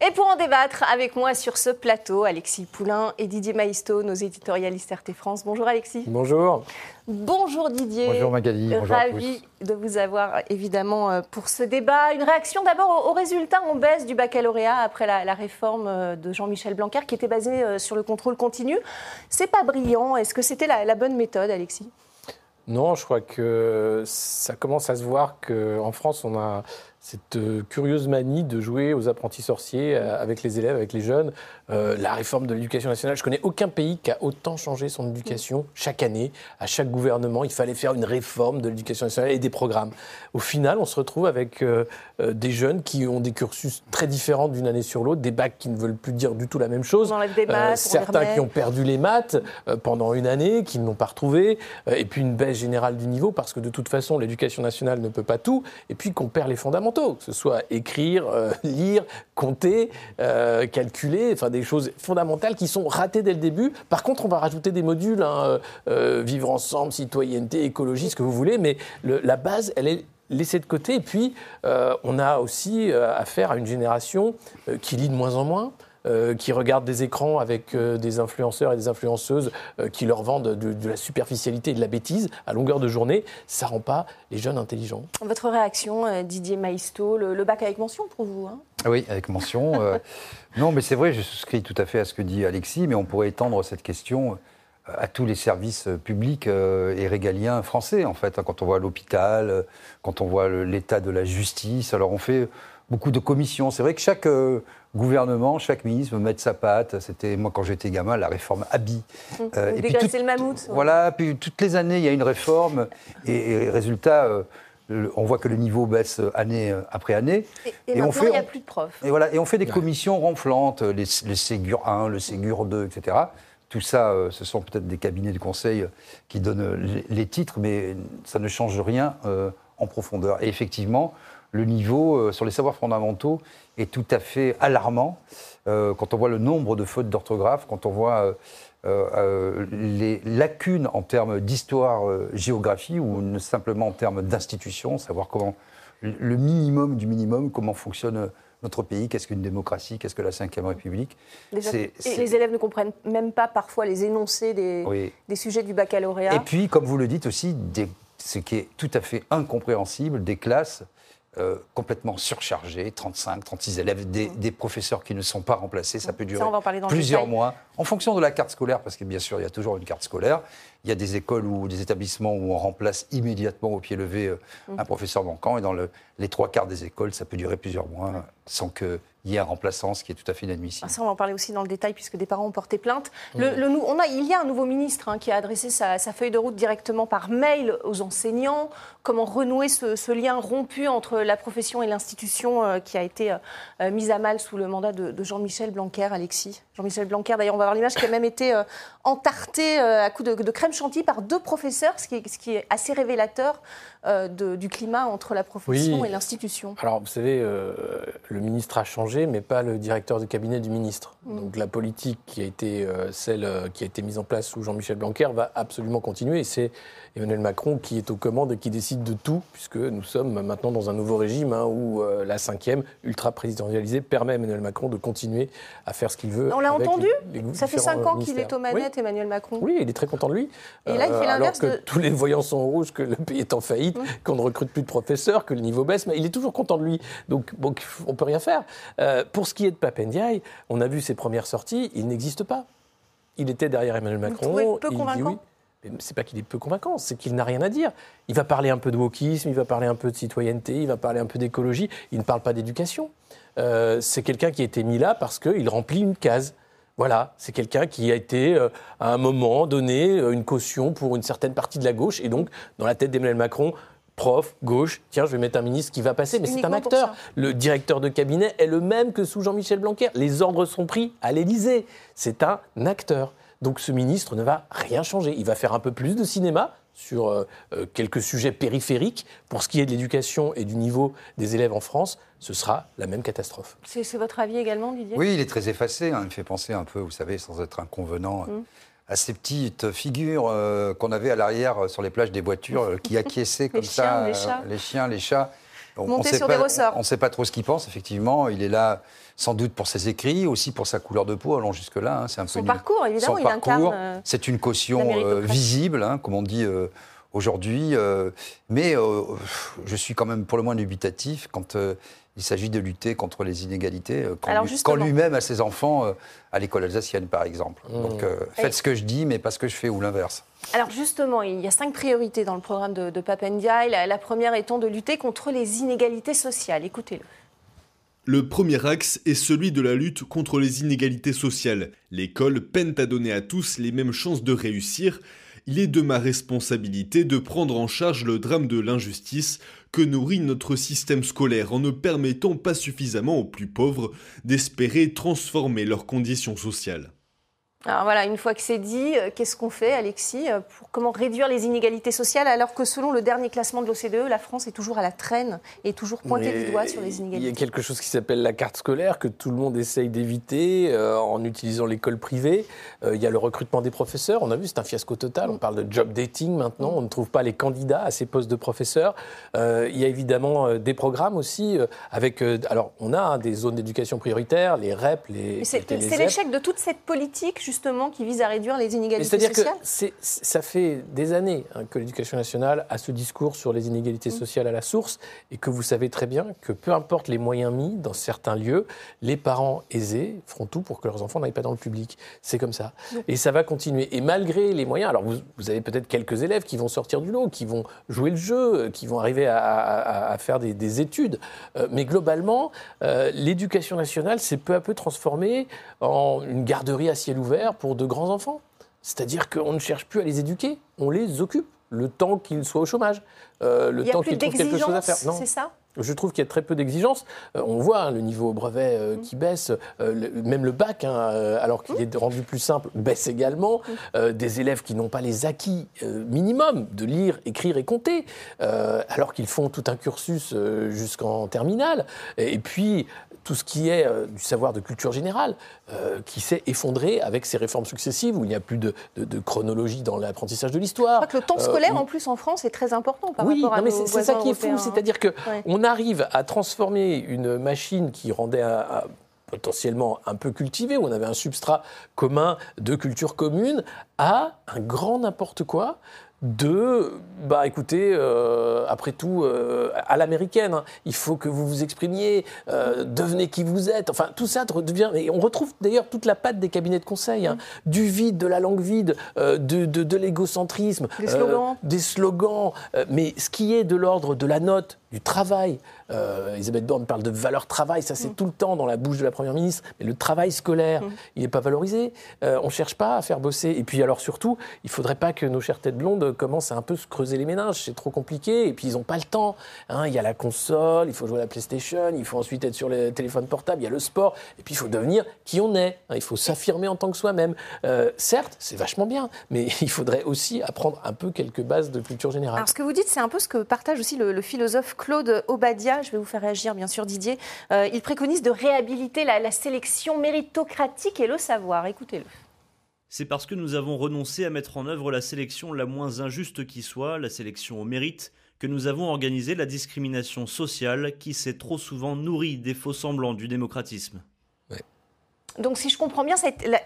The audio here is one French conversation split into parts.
Et pour en débattre avec moi sur ce plateau, Alexis Poulain et Didier Maisto, nos éditorialistes RT France. Bonjour Alexis. Bonjour. Bonjour Didier. Bonjour Magali. Ravi de vous avoir évidemment euh, pour ce débat. Une réaction d'abord aux résultats en baisse du baccalauréat après la, réforme euh, de Jean-Michel Blanquer qui était basée euh, sur le contrôle continu. C'est pas brillant. Est-ce que c'était la, la bonne méthode, Alexis? Non, je crois que ça commence à se voir qu'en France, on a cette euh, curieuse manie de jouer aux apprentis sorciers euh, avec les élèves, avec les jeunes. Euh, la réforme de l'éducation nationale, je connais aucun pays qui a autant changé son éducation chaque année. À chaque gouvernement, il fallait faire une réforme de l'éducation nationale et des programmes. Au final, on se retrouve avec des jeunes qui ont des cursus très différents d'une année sur l'autre, des bacs qui ne veulent plus dire du tout la même chose. certains qui ont perdu les maths pendant une année, qui ne l'ont pas retrouvé, et puis une baisse générale du niveau parce que de toute façon, l'éducation nationale ne peut pas tout, et puis qu'on perd les que ce soit écrire, euh, lire, compter, euh, calculer, enfin des choses fondamentales qui sont ratées dès le début. Par contre, on va rajouter des modules, hein, euh, vivre ensemble, citoyenneté, écologie, ce que vous voulez, mais la base, elle est laissée de côté. Et puis, on a aussi affaire à une génération qui lit de moins en moins. Euh, qui regardent des écrans avec euh, des influenceurs et des influenceuses euh, qui leur vendent de, la superficialité et de la bêtise à longueur de journée, ça rend pas les jeunes intelligents. Votre réaction, Didier Maisto, le, bac avec mention pour vous hein? Oui, avec mention. non, mais c'est vrai, je souscris tout à fait à ce que dit Alexis, mais on pourrait étendre cette question à tous les services publics et régaliens français, en fait. Hein, quand on voit l'hôpital, quand on voit l'état de la justice, alors on fait beaucoup de commissions. C'est vrai que chaque gouvernement, chaque ministre veut mettre sa patte. C'était, moi, quand j'étais gamin, la réforme Abi. Mmh. Euh, et puis le mammouth. Voilà, puis toutes les années, il y a une réforme. Et, résultat, euh, on voit que le niveau baisse année après année. Et, on fait, il n'y a plus de profs. Et, voilà, et on fait des commissions ronflantes, les, Ségur 1, le Ségur 2, etc. Tout ça, euh, ce sont peut-être des cabinets de conseil qui donnent les, titres, mais ça ne change rien en profondeur. Et effectivement, le niveau sur les savoirs fondamentaux, est tout à fait alarmant euh, quand on voit le nombre de fautes d'orthographe, quand on voit euh, euh, les lacunes en termes d'histoire, géographie ou simplement en termes d'institution, savoir comment le minimum du minimum, comment fonctionne notre pays, qu'est-ce qu'une démocratie, qu'est-ce que la Ve République. et les élèves ne comprennent même pas parfois les énoncés des, des sujets du baccalauréat. Et puis, comme vous le dites aussi, des, ce qui est tout à fait incompréhensible, des classes euh, complètement surchargés, 35, 36 élèves, mmh. des, professeurs qui ne sont pas remplacés, ça peut durer plusieurs mois, en fonction de la carte scolaire, parce que bien sûr, il y a toujours une carte scolaire. Il y a des écoles ou des établissements où on remplace immédiatement au pied levé euh, mmh. un professeur manquant, et dans les trois quarts des écoles, ça peut durer plusieurs mois sans que il y a un remplaçant, ce qui est tout à fait inadmissible. Ah, ça, on va en parler aussi dans le détail, puisque des parents ont porté plainte. Le, on a, il y a un nouveau ministre hein, qui a adressé sa, feuille de route directement par mail aux enseignants. Comment renouer ce, lien rompu entre la profession et l'institution euh, qui a été euh, euh, mise à mal sous le mandat de, Jean-Michel Blanquer, Alexis? Jean-Michel Blanquer, d'ailleurs, on va voir l'image qui a même été entarté à coups de, crème chantilly par deux professeurs, ce qui ce qui est assez révélateur euh, du climat entre la profession et l'institution Alors, vous savez, euh, le ministre a changé, mais pas le directeur de cabinet du ministre. Mm. Donc, la politique qui a été euh, celle qui a été mise en place sous Jean-Michel Blanquer va absolument continuer. Et c'est Emmanuel Macron qui est aux commandes et qui décide de tout, puisque nous sommes maintenant dans un nouveau régime hein, où la cinquième, ultra-présidentialisée, permet à Emmanuel Macron de continuer à faire ce qu'il veut. On l'a entendu Ça fait cinq ans qu'il est aux manettes, Emmanuel Macron. Oui, il est très content de lui. Et là, il fait l'inverse. Alors que tous les voyants sont rouges, que le pays est en faillite qu'on ne recrute plus de professeurs, que le niveau baisse, mais il est toujours content de lui. Donc, bon, on peut rien faire. Euh, pour ce qui est de Papendiaï, on a vu ses premières sorties, il n'existe pas. Il était derrière Emmanuel Macron. Vous peu convaincant oui. C'est pas qu'il est peu convaincant, c'est qu'il n'a rien à dire. Il va parler un peu de wokisme, il va parler un peu de citoyenneté, il va parler un peu d'écologie. Il ne parle pas d'éducation. Euh, c'est quelqu'un qui a été mis là parce qu'il remplit une case. Voilà, c'est quelqu'un qui a été, euh, à un moment donné, euh, une caution pour une certaine partie de la gauche. Et donc, dans la tête d'Emmanuel Macron, prof, gauche, tiens, je vais mettre un ministre qui va passer. Mais c'est un acteur. Le directeur de cabinet est le même que sous Jean-Michel Blanquer. Les ordres sont pris à l'Élysée. C'est un acteur. Donc ce ministre ne va rien changer. Il va faire un peu plus de cinéma, sur euh, euh, quelques sujets périphériques. Pour ce qui est de l'éducation et du niveau des élèves en France, ce sera la même catastrophe. C'est votre avis également, Didier? Oui, il est très effacé. Hein. Il me fait penser un peu, vous savez, sans être inconvenant, hum. À ces petites figures euh, qu'on avait à l'arrière sur les plages des voitures qui acquiescaient comme ça, les, chiens, les chats. Sait sur pas, des ressorts. On ne sait pas trop ce qu'il pense, effectivement. Il est là sans doute pour ses écrits, aussi pour sa couleur de peau, allons jusque-là. hein, c'est un Son peu parcours, évidemment, son il parcours. incarne, euh, C'est une caution euh, visible, hein, comme on dit euh, aujourd'hui. euh, mais euh, je suis quand même pour le moins dubitatif quand euh, il s'agit de lutter contre les inégalités, quand, lui- lui-même a ses enfants euh, à l'école alsacienne, par exemple. Donc euh, Et- faites ce que je dis, mais pas ce que je fais, ou l'inverse. Alors justement, il y a cinq priorités dans le programme de, de Papendiaï. La, la première étant de lutter contre les inégalités sociales. Écoutez-le. Le premier axe est celui de la lutte contre les inégalités sociales. L'école peine à donner à tous les mêmes chances de réussir. Il est de ma responsabilité de prendre en charge le drame de l'injustice que nourrit notre système scolaire en ne permettant pas suffisamment aux plus pauvres d'espérer transformer leurs conditions sociales. Alors voilà, une fois que c'est dit, euh, qu'est-ce qu'on fait, Alexis, euh, pour comment réduire les inégalités sociales alors que selon le dernier classement de l'OCDE, la France est toujours à la traîne et toujours pointée Mais du doigt sur les Il y a inégalités quelque chose qui s'appelle la carte scolaire que tout le monde essaye d'éviter euh, en utilisant l'école privée. Euh, il y a le recrutement des professeurs. On a vu, c'est un fiasco total. On parle de job dating maintenant. On ne trouve pas les candidats à ces postes de professeurs. Euh, il y a évidemment des programmes aussi avec. alors, on a hein, des zones d'éducation prioritaires, les REP, les. C'est l'échec de toute cette politique justement qui vise à réduire les Mais inégalités C'est-à-dire que sociales ça fait des années hein, que l'éducation nationale a ce discours sur les inégalités Mm. sociales à la source et que vous savez très bien que peu importe les moyens mis dans certains lieux, les parents aisés feront tout pour que leurs enfants n'aillent pas dans le public. C'est comme ça. Et ça va continuer. Et malgré les moyens, alors vous, vous avez peut-être quelques élèves qui vont sortir du lot, qui vont jouer le jeu, euh, qui vont arriver à, à- à faire des, des études. Euh, mais globalement, euh, l'éducation nationale s'est peu à peu transformée en une garderie à ciel ouvert pour de grands enfants. C'est-à-dire qu'on ne cherche plus à les éduquer, on les occupe le temps qu'ils soient au chômage, euh, le temps qu'ils trouvent quelque chose à faire. c'est ça? Je trouve qu'il y a très peu d'exigences. Euh, on voit hein, le niveau au brevet euh, Mm. qui baisse, euh, le- même le bac, hein, alors qu'il est rendu plus simple, baisse également. Mm. Des élèves qui n'ont pas les acquis euh, minimum de lire, écrire et compter, alors qu'ils font tout un cursus jusqu'en terminale. Et, et puis tout ce qui est du savoir de culture générale, qui s'est effondré avec ces réformes successives où il n'y a plus de, de- de chronologie dans l'apprentissage de Je l'histoire. crois que le temps scolaire, où- en plus, en France, est très important par oui, rapport à non, mais c'est ça qui est fou, hein. c'est-à-dire que Ouais. on arrive à transformer une machine qui rendait potentiellement un peu cultivée, où on avait un substrat commun de culture commune, à un grand n'importe quoi de, bah écoutez, euh, après tout, euh, à l'américaine, hein, il faut que vous vous exprimiez, euh, devenez qui vous êtes, enfin tout ça devient, et on retrouve d'ailleurs toute la patte des cabinets de conseil, hein, du vide, de la langue vide, de, de, de l'égocentrisme, Des slogans. des slogans, mais ce qui est de l'ordre de la note, du travail. Euh, Elisabeth Borne parle de valeur travail, ça Mm. c'est tout le temps dans la bouche de la Première ministre, mais le travail scolaire, il n'est pas valorisé. Euh, on ne cherche pas à faire bosser. Et puis alors surtout, il ne faudrait pas que nos chères têtes blondes commencent à un peu se creuser les méninges, c'est trop compliqué, et puis ils n'ont pas le temps. hein. Il y a la console, il faut jouer à la PlayStation, il faut ensuite être sur le téléphone portable, il y a le sport, et puis il faut devenir qui on est. hein. Il faut s'affirmer en tant que soi-même. Euh, certes, c'est vachement bien, mais il faudrait aussi apprendre un peu quelques bases de culture générale. Alors, ce que vous dites, c'est un peu ce que partage aussi le, le philosophe Claude Obadia. Je vais vous faire réagir, bien sûr, Didier. Euh, il préconise de réhabiliter la, la sélection méritocratique et le savoir. Écoutez-le. C'est parce que nous avons renoncé à mettre en œuvre la sélection la moins injuste qui soit, la sélection au mérite, que nous avons organisé la discrimination sociale qui s'est trop souvent nourrie des faux semblants du démocratisme. Donc, si je comprends bien,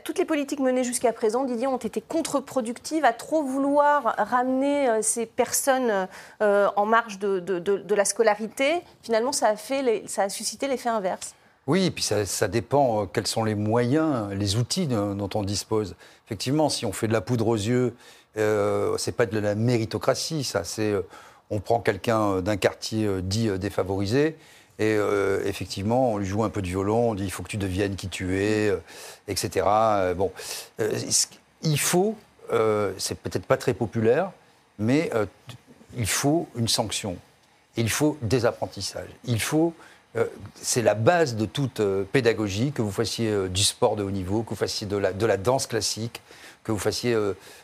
toutes les politiques menées jusqu'à présent, Didier, ont été contre-productives à trop vouloir ramener euh, ces personnes euh, en marge de, la scolarité. Finalement, ça a, fait les- ça a suscité l'effet inverse. Oui, et puis ça, dépend euh, quels sont les moyens, les outils dont on dispose. Effectivement, si on fait de la poudre aux yeux, euh, c'est pas de la méritocratie, ça. On prend quelqu'un d'un quartier dit défavorisé et euh, effectivement on lui joue un peu de violon, on dit il faut que tu deviennes qui tu es, euh, etc. Euh, bon, il faut, c'est peut-être pas très populaire, mais il faut une sanction. Il faut des apprentissages. Il faut c'est la base de toute pédagogie, que vous fassiez du sport de haut niveau, que vous fassiez de la, de la danse classique, que vous fassiez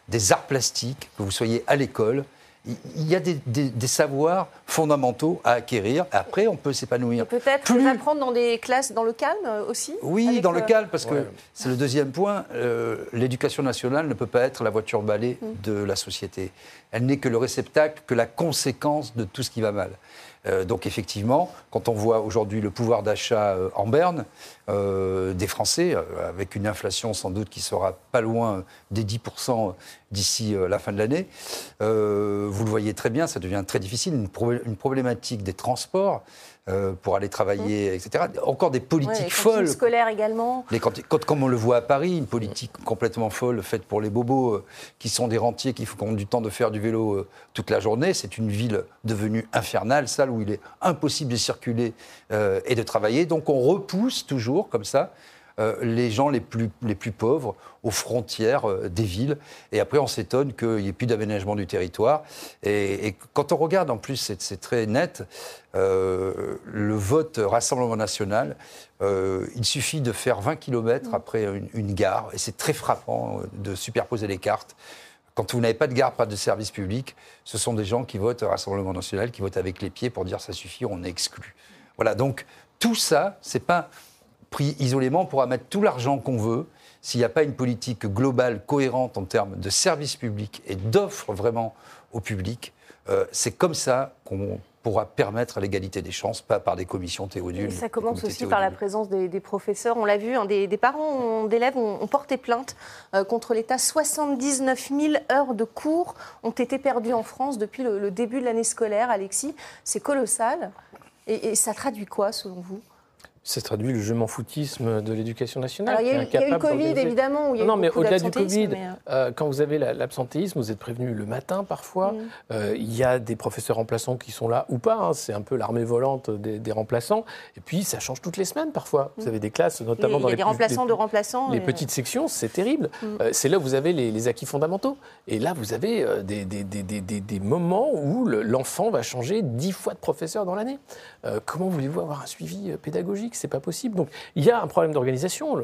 des arts plastiques, que vous soyez à l'école. Il y a des, des- des savoirs fondamentaux à acquérir. Après, on peut s'épanouir. Peut-être Plus- les apprendre dans des classes dans le calme euh, aussi Oui, dans le euh, calme, parce que Ouais. c'est le deuxième point. euh, L'éducation nationale ne peut pas être la voiture balai de la société. Elle n'est que le réceptacle, que la conséquence de tout ce qui va mal. Euh, donc effectivement, quand on voit aujourd'hui le pouvoir d'achat euh, en berne euh, des Français, avec une inflation sans doute qui sera pas loin des 10% d'ici la fin de l'année, vous le voyez très bien, ça devient très difficile. Une problématique des transports euh, pour aller travailler, etc. Encore des ouais, politiques les cantines folles. scolaires également. Les cantines- quand- comme on le voit à Paris, une politique complètement folle faite pour les bobos euh, qui sont des rentiers, qui font du temps de faire du vélo euh, toute la journée. C'est une ville devenue infernale, sale, où il est impossible de circuler et de travailler. Donc on repousse toujours comme ça les gens les plus, les plus pauvres aux frontières euh, des villes. Et après, on s'étonne qu'il n'y ait plus d'aménagement du territoire. Et, quand on regarde, en plus, c'est très net, euh, le vote Rassemblement national, euh, il suffit de faire 20 km après une, une gare, et c'est très frappant euh, de superposer les cartes. Quand vous n'avez pas de gare, pas de service public, ce sont des gens qui votent Rassemblement national, qui votent avec les pieds pour dire ça suffit, on est exclu. Voilà, donc tout ça, c'est pas pris isolément, on pourra mettre tout l'argent qu'on veut. S'il n'y a pas une politique globale, cohérente en termes de services publics et d'offres vraiment au public, euh, c'est comme ça qu'on pourra permettre l'égalité des chances, pas par des commissions théodules. Et ça commence aussi par la présence des, des professeurs. On l'a vu, hein, des, des parents d'élèves ont, ont porté plainte euh, contre l'État. 79 000 heures de cours ont été perdues en France depuis le, le début de l'année scolaire. Alexis, c'est colossal. Et, et ça traduit quoi, selon vous? Ça traduit le je m'en foutisme de l'éducation nationale. Alors, il y, a eu- le Covid, évidemment, où il y a Non, eu mais au-delà du Covid, mais, euh, euh, quand vous avez la- l'absentéisme, vous êtes prévenu le matin parfois. Mm. Euh, il y a des professeurs remplaçants qui sont là ou pas. hein. C'est un peu l'armée volante des, des remplaçants. Et puis, ça change toutes les semaines parfois. Vous avez des classes, notamment il y dans a les des plus- remplaçants les- de remplaçants. les et, euh, petites sections, c'est terrible. Mm. C'est là où vous avez les, les acquis fondamentaux. Et là, vous avez des, des- des- des- des- des moments où le- l'enfant va changer dix fois de professeur dans l'année. Comment voulez-vous avoir un suivi pédagogique? C'est pas possible. Donc, il y a un problème d'organisation.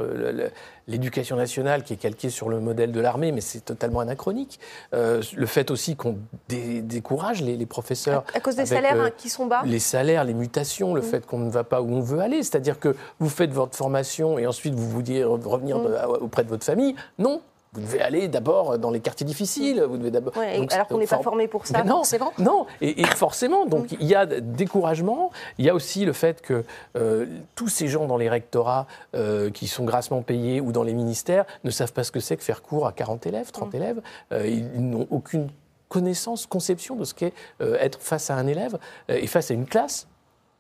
L'éducation nationale qui est calquée sur le modèle de l'armée, mais c'est totalement anachronique. Euh, le fait aussi qu'on dé- décourage les, les professeurs. à cause des avec, salaires euh, hein, qui sont bas. les salaires, les mutations, le fait qu'on ne va pas où on veut aller. C'est-à-dire que vous faites votre formation et ensuite vous vouliez re- revenir de- à- auprès de votre famille. Non. Vous devez aller d'abord dans les quartiers difficiles. Vous devez d'abord. Ouais, et donc, alors qu'on n'est pas for- formé pour ça, non, forcément. non, et, et forcément, donc il y a découragement. Il y a aussi le fait que euh, tous ces gens dans les rectorats euh, qui sont grassement payés ou dans les ministères ne savent pas ce que c'est que faire cours à 40 élèves, 30 élèves. Euh, ils ils n'ont aucune connaissance, conception de ce qu'est être face à un élève et face à une classe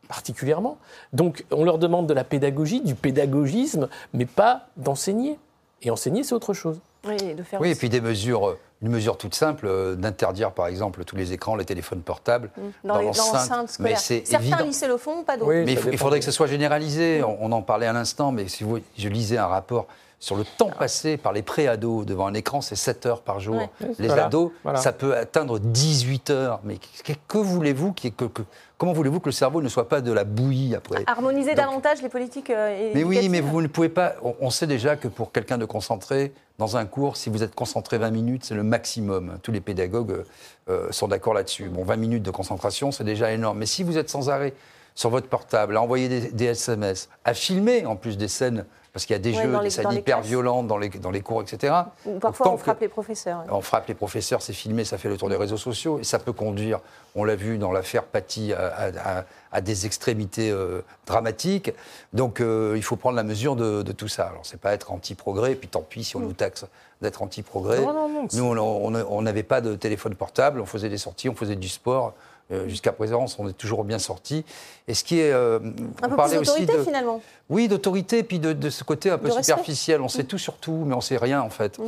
particulièrement. Donc on leur demande de la pédagogie, du pédagogisme, mais pas d'enseigner. Et enseigner, c'est autre chose. Oui, de faire Oui, et puis des mesures, euh, une mesure toute simple, euh, d'interdire par exemple tous les écrans, les téléphones portables dans, les- dans l'enceinte Mais scolaire. c'est Certains évident. lycées le font, pas d'autres. Oui, Mais il, faudrait que ce soit généralisé. On, on en parlait à l'instant, mais si vous, je lisais un rapport sur le temps passé par les pré-ados devant un écran, c'est 7 heures par jour. Ouais. Les Voilà, ados, voilà. ça peut atteindre 18 heures. Mais que, que voulez-vous que- que- Comment voulez-vous que le cerveau ne soit pas de la bouillie après? Harmoniser Donc- davantage les politiques euh, mais oui, mais vous ne pouvez pas. On, on sait déjà que pour quelqu'un de concentré dans un cours, si vous êtes concentré 20 minutes, c'est le maximum. Tous les pédagogues euh, sont d'accord là-dessus. Bon, 20 minutes de concentration, c'est déjà énorme. Mais si vous êtes sans arrêt sur votre portable, à envoyer des, des SMS, à filmer en plus des scènes, parce qu'il y a des Ouais, jeux, des hyper classes. violentes dans les, dans les cours, etc. Ou parfois, on frappe les professeurs. ouais. on frappe les professeurs, c'est filmé, ça fait le tour des réseaux sociaux et ça peut conduire, on l'a vu dans l'affaire Paty, à, à- à- à des extrémités euh, dramatiques. Donc euh, il faut prendre la mesure de, de tout ça. Alors c'est pas être anti-progrès, et puis tant pis si on nous taxe d'être anti-progrès. Non, non, non, c'est- Nous, on n'avait pas de téléphone portable, on faisait des sorties, on faisait du sport. Euh, Jusqu'à présent, on est toujours bien sortis. Et ce qui est, euh, Un on peu parlait plus aussi d'autorité, de, finalement. oui, d'autorité, puis de, de ce côté un peu De respect. superficiel. On sait tout sur tout, mais on sait rien en fait.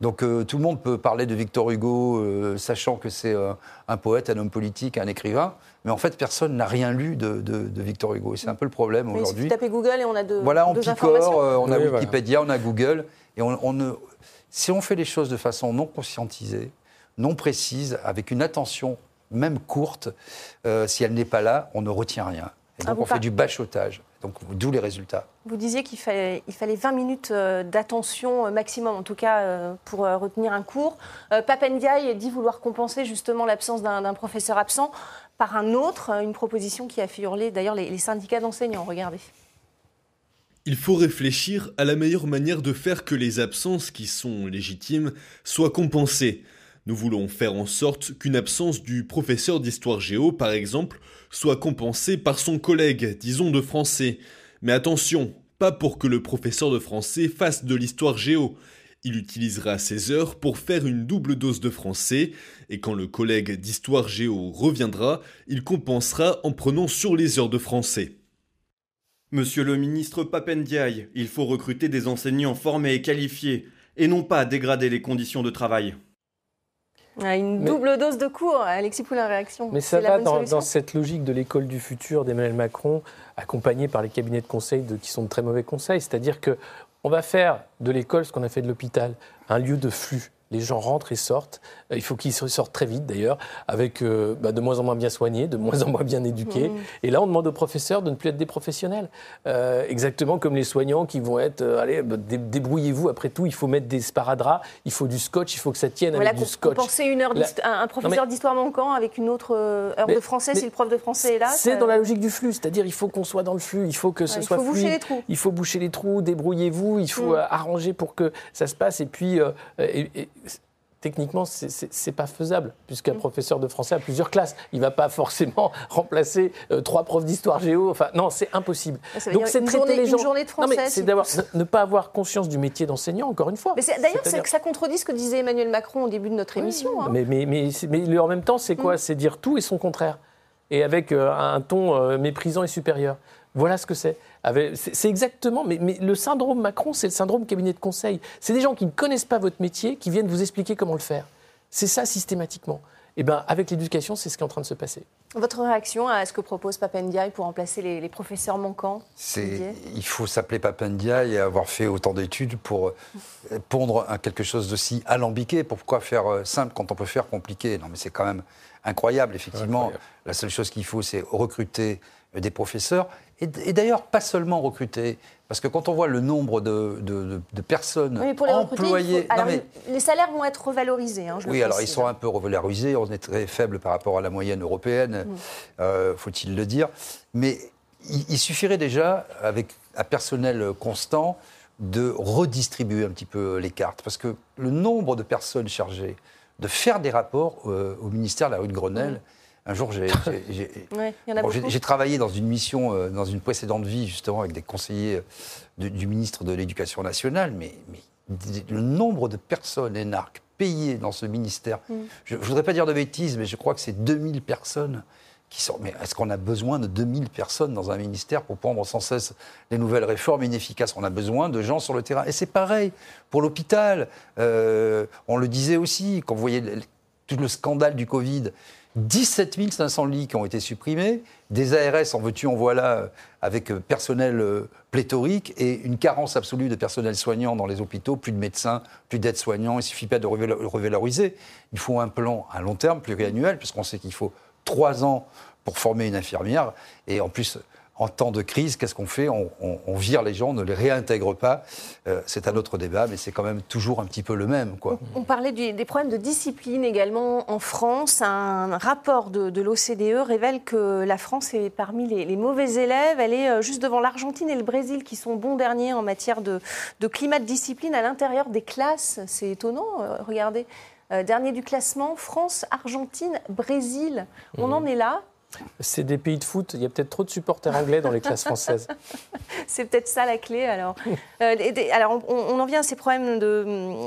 Donc euh, tout le monde peut parler de Victor Hugo, euh, sachant que c'est euh, un poète, un homme politique, un écrivain, mais en fait personne n'a rien lu de, de- de Victor Hugo. Et c'est un peu le problème aujourd'hui. de taper Google et on a deux, Voilà, en deux euh, on a Oui, voilà. Wikipédia, on a Google, et on, on ne, si on fait les choses de façon non conscientisée, non précise, avec une attention même courte, euh, si elle n'est pas là, on ne retient rien. Et Ah, donc on fait du bachotage. Donc d'où les résultats. Vous disiez qu'il fallait, il fallait 20 minutes euh, d'attention euh, maximum, en tout cas, pour retenir un cours. Papendiaï dit vouloir compenser justement l'absence d'un d'un professeur absent par un autre, une proposition qui a fait hurler d'ailleurs les, les syndicats d'enseignants. Regardez. Il faut réfléchir à la meilleure manière de faire que les absences qui sont légitimes soient compensées. Nous voulons faire en sorte qu'une absence du professeur d'histoire géo, par exemple, soit compensée par son collègue, disons de français. Mais attention, pas pour que le professeur de français fasse de l'histoire géo. Il utilisera ses heures pour faire une double dose de français, et quand le collègue d'histoire géo reviendra, il compensera en prenant sur les heures de français. Monsieur le ministre Papendiaï, il faut recruter des enseignants formés et qualifiés, et non pas dégrader les conditions de travail. Ah, une double dose de cours, Alexis Poulain, réaction. Mais ça va dans, cette logique de l'école du futur d'Emmanuel Macron, accompagné par les cabinets de conseil de, qui sont de très mauvais conseils. C'est-à-dire que on va faire de l'école ce qu'on a fait de l'hôpital, un lieu de flux les gens rentrent et sortent. Euh, il faut qu'ils sortent très vite d'ailleurs, avec euh, bah, de moins en moins bien soignés, de moins en moins bien éduqués. Mmh. Et là, on demande aux professeurs de ne plus être des professionnels. Euh, exactement comme les soignants qui vont être, allez, bah, débrouillez-vous, après tout, il faut mettre des sparadraps, il faut du scotch, il faut que ça tienne avec du scotch. Penser une heure un professeur d'histoire manquant avec une autre heure de français si le prof de français est là. C'est dans la logique du flux, c'est-à-dire il faut qu'on soit dans le flux, il faut que ce soit il faut Boucher les trous. Il faut boucher les trous, débrouillez-vous, il faut mmh. arranger pour que ça se passe. Et puis, techniquement, ce n'est pas faisable, puisqu'un mm. professeur de français a plusieurs classes. Il ne va pas forcément remplacer euh, trois profs d'histoire géo. Enfin, non, c'est impossible. Donc, c'est traiter les gens. Une journée de français. c'est d'avoir ne, pas avoir conscience du métier d'enseignant, encore une fois. D'ailleurs, ça contredit ce que disait Emmanuel Macron au début de notre émission. Hein. Mais, mais, mais, en même temps, c'est quoi? Mm. C'est dire tout et son contraire. Et avec euh, un ton euh, méprisant et supérieur. Voilà ce que c'est. C'est exactement, mais, le syndrome Macron, c'est le syndrome cabinet de conseil. C'est des gens qui ne connaissent pas votre métier, qui viennent vous expliquer comment le faire. C'est ça systématiquement. Et eh ben, avec l'éducation, c'est ce qui est en train de se passer. Votre réaction à ce que propose Papendiaï pour remplacer les, professeurs manquants Il faut s'appeler Papendiaï et avoir fait autant d'études pour euh, pondre à quelque chose d'aussi alambiqué. Pourquoi faire euh, simple quand on peut faire compliqué? Non, mais c'est quand même incroyable, effectivement. La seule chose qu'il faut, c'est recruter des professeurs et, d'ailleurs, pas seulement recruter. Parce que quand on voit le nombre de, personnes pour les employées. Les salaires vont être revalorisés. Hein, oui, alors ils sont un peu revalorisés. On est très faible par rapport à la moyenne européenne, euh, faut-il le dire. Mais il, suffirait déjà, avec un personnel constant, de redistribuer un petit peu les cartes. Parce que le nombre de personnes chargées de faire des rapports euh, au ministère de la rue de Grenelle. Un jour, j'ai travaillé dans une mission, euh, dans une précédente vie, justement, avec des conseillers euh, du ministre de l'Éducation nationale, mais, le nombre de personnes énarques payées dans ce ministère, mm. je ne voudrais pas dire de bêtises, mais je crois que c'est 2000 personnes qui sont... Mais est-ce qu'on a besoin de 2000 personnes dans un ministère pour prendre sans cesse les nouvelles réformes inefficaces? On a besoin de gens sur le terrain. Et c'est pareil pour l'hôpital. Euh, on le disait aussi, quand vous voyez tout le scandale du Covid, 17 500 lits qui ont été supprimés, des ARS en veux-tu, en voilà, avec euh, personnel euh, pléthorique et une carence absolue de personnel soignant dans les hôpitaux, plus de médecins, plus d'aides-soignants. Il ne suffit pas de revaloriser. Il faut un plan à long terme, pluriannuel, puisqu'on sait qu'il faut trois ans pour former une infirmière. Et en plus, en temps de crise, qu'est-ce qu'on fait on, vire les gens, on ne les réintègre pas. Euh, c'est un autre débat, mais c'est quand même toujours un petit peu le même. Quoi. On, parlait des problèmes de discipline également en France. Un rapport de, l'OCDE révèle que la France est parmi les, mauvais élèves. Elle est euh, juste devant l'Argentine et le Brésil qui sont bons derniers en matière de, climat de discipline à l'intérieur des classes. C'est étonnant, euh, regardez. dernier du classement, France, Argentine, Brésil. On mmh. en est là. C'est des pays de foot. Il y a peut-être trop de supporters anglais dans les classes françaises. C'est peut-être ça la clé. Alors, euh, alors on, en vient à ces problèmes de,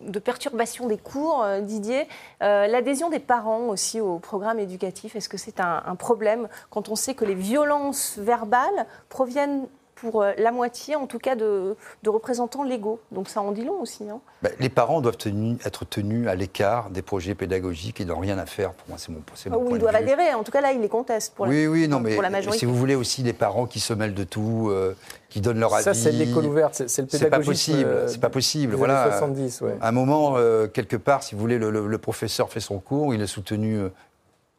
de perturbation des cours, euh, Didier. Euh, l'adhésion des parents aussi au programme éducatif, est-ce que c'est un, problème quand on sait que les violences verbales proviennent pour euh, la moitié, en tout cas, de, représentants légaux. Donc ça en dit long aussi. Hein. Ben, les parents doivent être tenus à l'écart des projets pédagogiques. Ils n'ont rien à faire. Pour moi, c'est mon, c'est mon Ils doivent adhérer. En tout cas, là, ils les contestent. Pour oui, la, oui, non, mais si vous voulez aussi les parents qui se mêlent de tout, euh, qui donnent leur avis. Ça, c'est l'école ouverte. C'est, le pédagogisme. C'est pas possible. Euh, c'est pas possible. Voilà. 70, ouais. À un moment, quelque part, si vous voulez, le, le, professeur fait son cours, il est soutenu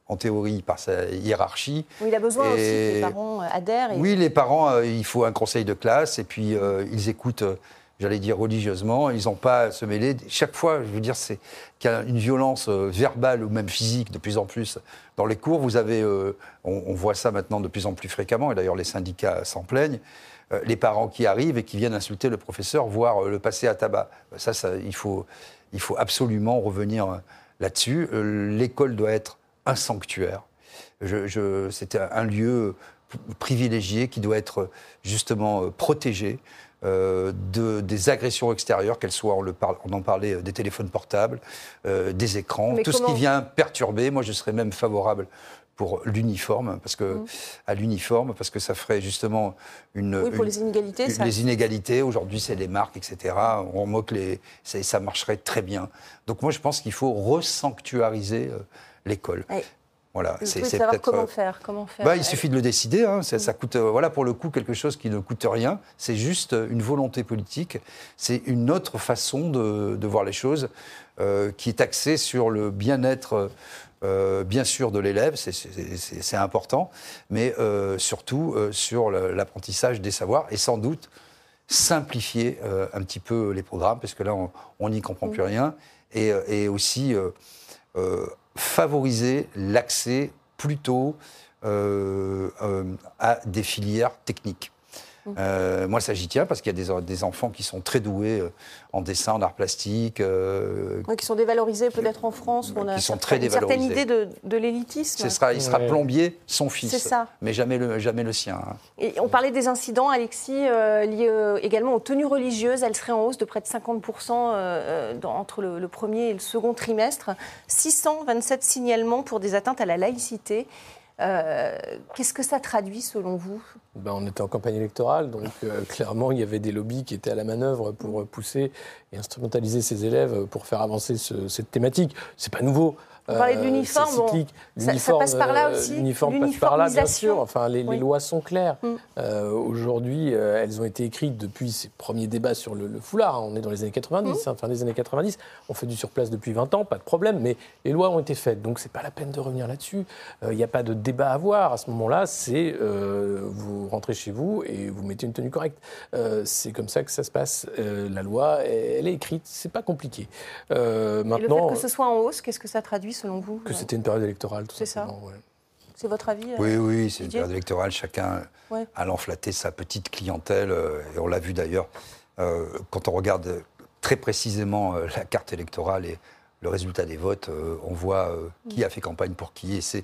en théorie par sa hiérarchie. Oui, il a besoin aussi que les parents euh, adhèrent. Oui, les parents, euh, il faut un conseil de classe et puis euh, ils écoutent j'allais dire religieusement. Ils n'ont pas à se mêler. Chaque fois, je veux dire, c'est qu'il y a une violence verbale ou même physique de plus en plus dans les cours. Vous avez, euh, on, on voit ça maintenant de plus en plus fréquemment, et d'ailleurs les syndicats s'en plaignent. euh, les parents qui arrivent et qui viennent insulter le professeur, voire le passer à tabac. Ça, ça il, faut, il faut absolument revenir là-dessus. L'école doit être un sanctuaire. Je, je, C'est un, lieu privilégié qui doit être justement euh, protégé euh, de, des agressions extérieures, qu'elles soient, on, le parle, on en parlait, euh, des téléphones portables, euh, des écrans, Mais tout ce qui vient perturber. Moi, je serais même favorable pour l'uniforme, parce que à l'uniforme, parce que ça ferait justement une, Mmh. Oui, pour une- les inégalités, ça. les inégalités. Aujourd'hui, c'est les marques, etc. On moque les, ça, ça marcherait très bien. Donc moi, je pense qu'il faut resanctuariser euh, l'école. Voilà, c'est savoir comment euh, faire, comment faire. bah, il suffit de le décider. hein. Ça, ça coûte, euh, voilà, pour le coup, quelque chose qui ne coûte rien. C'est juste euh, une volonté politique. C'est une autre façon de, de voir les choses euh, qui est axée sur le bien-être, euh, bien sûr, de l'élève. C'est- important, mais euh, surtout sur l'apprentissage des savoirs et sans doute simplifier un petit peu les programmes, parce que là, on n'y comprend plus rien, et, et aussi favoriser l'accès plutôt euh, euh, à des filières techniques. Euh, moi, ça j'y tiens parce qu'il y a des, des enfants qui sont très doués euh, en dessin, en art plastique, euh, Oui, qui sont dévalorisés peut-être en France, où on a Qui sont très une certaine dévalorisés. idée de, de l'élitisme. ce sera, il sera Ouais. plombier, son fils, C'est ça. mais jamais le, jamais le sien. hein. Et on parlait des incidents, Alexis, euh, liés euh, également aux tenues religieuses. Elles seraient en hausse de près de 50% euh, euh, dans- entre le, le premier et le second trimestre. 627 signalements pour des atteintes à la laïcité. Euh, Qu'est-ce que ça traduit selon vous? Ben, on était en campagne électorale, donc euh, clairement, il y avait des lobbies qui étaient à la manœuvre pour euh, pousser et instrumentaliser ces élèves pour faire avancer ce- cette thématique. C'est pas nouveau. On parlait de Euh, l'uniforme, bon, ça- passe par là euh, aussi, L'uniforme passe par là, bien sûr. Enfin, les, lois sont claires. Mm. Euh, Aujourd'hui, euh, elles ont été écrites depuis ces premiers débats sur le, le foulard. On est dans les années 90, Mm. hein, fin des années 90. On fait du surplace depuis 20 ans, pas de problème, mais les lois ont été faites. Donc, c'est pas la peine de revenir là-dessus. Euh, Il n'y a pas de débat à avoir. À ce moment-là, c'est vous rentrez chez vous et vous mettez une tenue correcte. C'est comme ça que ça se passe. La loi, elle est écrite. C'est pas compliqué. Et le maintenant, fait que ce soit en hausse, qu'est-ce que ça traduit selon vous que c'était une période électorale, tout C'est ça. ouais. C'est votre avis euh Oui, oui, c'est une période électorale, chacun Ouais. allant flatter sa petite clientèle, euh, et on l'a vu d'ailleurs, euh, quand on regarde euh, très précisément euh, la carte électorale et le résultat des votes, euh, on voit euh, qui a fait campagne pour qui. Et c'est,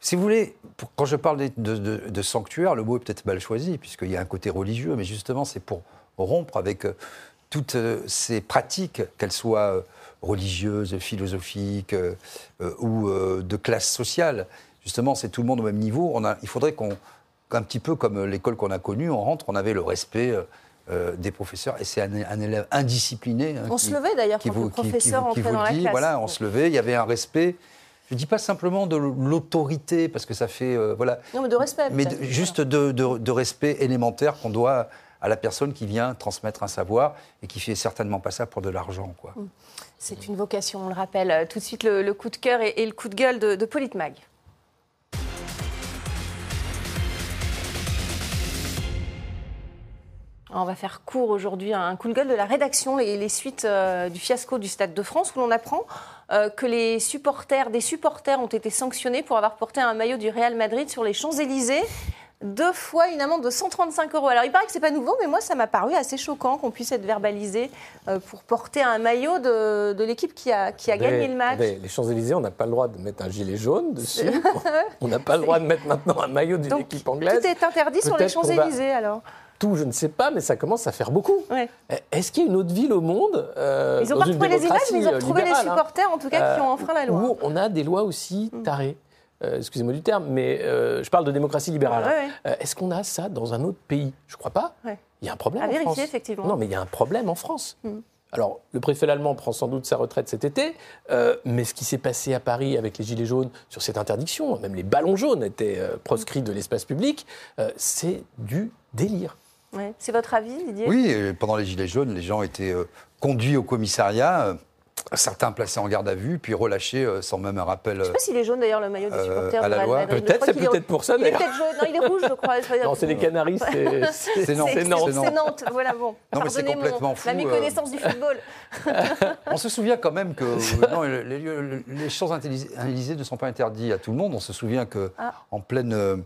si vous voulez, pour- quand je parle de, de- de- de sanctuaire, le mot est peut-être mal choisi, puisqu'il y a un côté religieux, mais justement, c'est pour rompre avec euh, toutes euh, ces pratiques, qu'elles soient euh, religieuses, philosophiques euh, euh, ou euh, de classe sociale. Justement, c'est tout le monde au même niveau. On a, il faudrait qu'on, un petit peu comme l'école qu'on a connue, on rentre, on avait le respect euh, des professeurs, et c'est un, un élève indiscipliné. hein, On qui- se levait d'ailleurs quand vous, le qui- qui professeur vous- qui entrait vous dans le la dit. classe. Voilà, on se levait, il y avait un respect. Je ne dis pas simplement de l'autorité, parce que ça fait. euh, voilà, Non, mais de respect. mais de- juste de, de- de respect élémentaire qu'on doit à la personne qui vient transmettre un savoir et qui fait certainement pas ça pour de l'argent. quoi. C'est une vocation, on le rappelle. Euh, Tout de suite, le, coup de cœur et, et le coup de gueule de, de Politmag. On va faire court aujourd'hui un coup de gueule de la rédaction, les, les suites euh, du fiasco du Stade de France, où l'on apprend euh, que les supporters, des supporters ont été sanctionnés pour avoir porté un maillot du Real Madrid sur les Champs-Élysées. Deux fois une amende de 135 euros. Alors il paraît que c'est pas nouveau, mais moi ça m'a paru assez choquant qu'on puisse être verbalisé euh, pour porter un maillot de, de l'équipe qui a, qui a gagné le match. attendez, les Champs-Élysées, on n'a pas le droit de mettre un gilet jaune dessus. on n'a pas le droit de mettre maintenant un maillot d'une équipe anglaise. Tout est interdit sur les Champs-Élysées alors. Tout, je ne sais pas, mais ça commence à faire beaucoup. Ouais. Est-ce qu'il y a une autre ville au monde euh, Ils n'ont pas retrouvé les images, mais ils ont retrouvé euh, les hein, supporters en tout cas qui ont enfreint la loi. Où on a des lois aussi tarées. Euh, Excusez-moi du terme, mais euh, je parle de démocratie libérale. Ouais. Euh, Est-ce qu'on a ça dans un autre pays? Je crois pas. Ouais. Il y a un problème À en vérifier, France. effectivement. Non, mais il y a un problème en France. Mm. Alors, le préfet allemand prend sans doute sa retraite cet été, euh, mais ce qui s'est passé à Paris avec les Gilets jaunes sur cette interdiction, même les ballons jaunes étaient euh, proscrits de l'espace public, euh, c'est du délire. Ouais. C'est votre avis, Didier? Oui, pendant les Gilets jaunes, les gens étaient euh, conduits au commissariat. Euh, certains placés en garde à vue, puis relâchés euh, sans même un rappel. Je ne sais pas s'il est jaune d'ailleurs le maillot du Euh, supporter à la loi. Peut-être, c'est peut-être pour ça Il est d'ailleurs. peut-être jaune. Non, il est rouge, je crois. Non, c'est les Canaries, c'est C'est Nantes. c'est Nantes. C'est Nantes, voilà bon. Non, mais c'est mon- complètement fou, La euh. méconnaissance du football. On se souvient quand même que euh, non, les, lieux- les champs Élysées ne sont pas interdits à tout le monde. On se souvient que Ah. en pleine euh,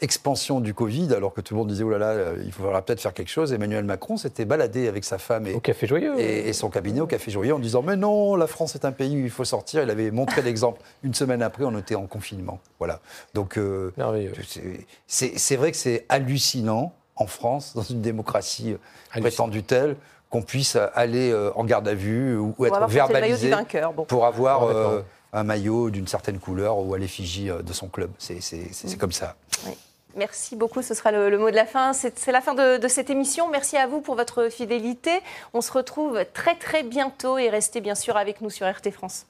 expansion du Covid, alors que tout le monde disait oh là là, euh, il faudra peut-être faire quelque chose, Emmanuel Macron s'était baladé avec sa femme et, Au Café Joyeux. et, et son cabinet au Café Joyer en disant mais non, la France est un pays où il faut sortir? Il avait montré l'exemple. Une semaine après, on était en confinement. Voilà. Donc euh, c'est- vrai que c'est hallucinant en France, dans une démocratie euh, prétendue telle, qu'on puisse aller euh, en garde à vue ou, être verbalisé. Bon. pour avoir euh, un maillot d'une certaine couleur ou à l'effigie de son club. C'est c'est comme ça. Merci beaucoup, ce sera le, mot de la fin. C'est c'est la fin de, de cette émission. Merci à vous pour votre fidélité. On se retrouve très très bientôt et restez bien sûr avec nous sur RT France.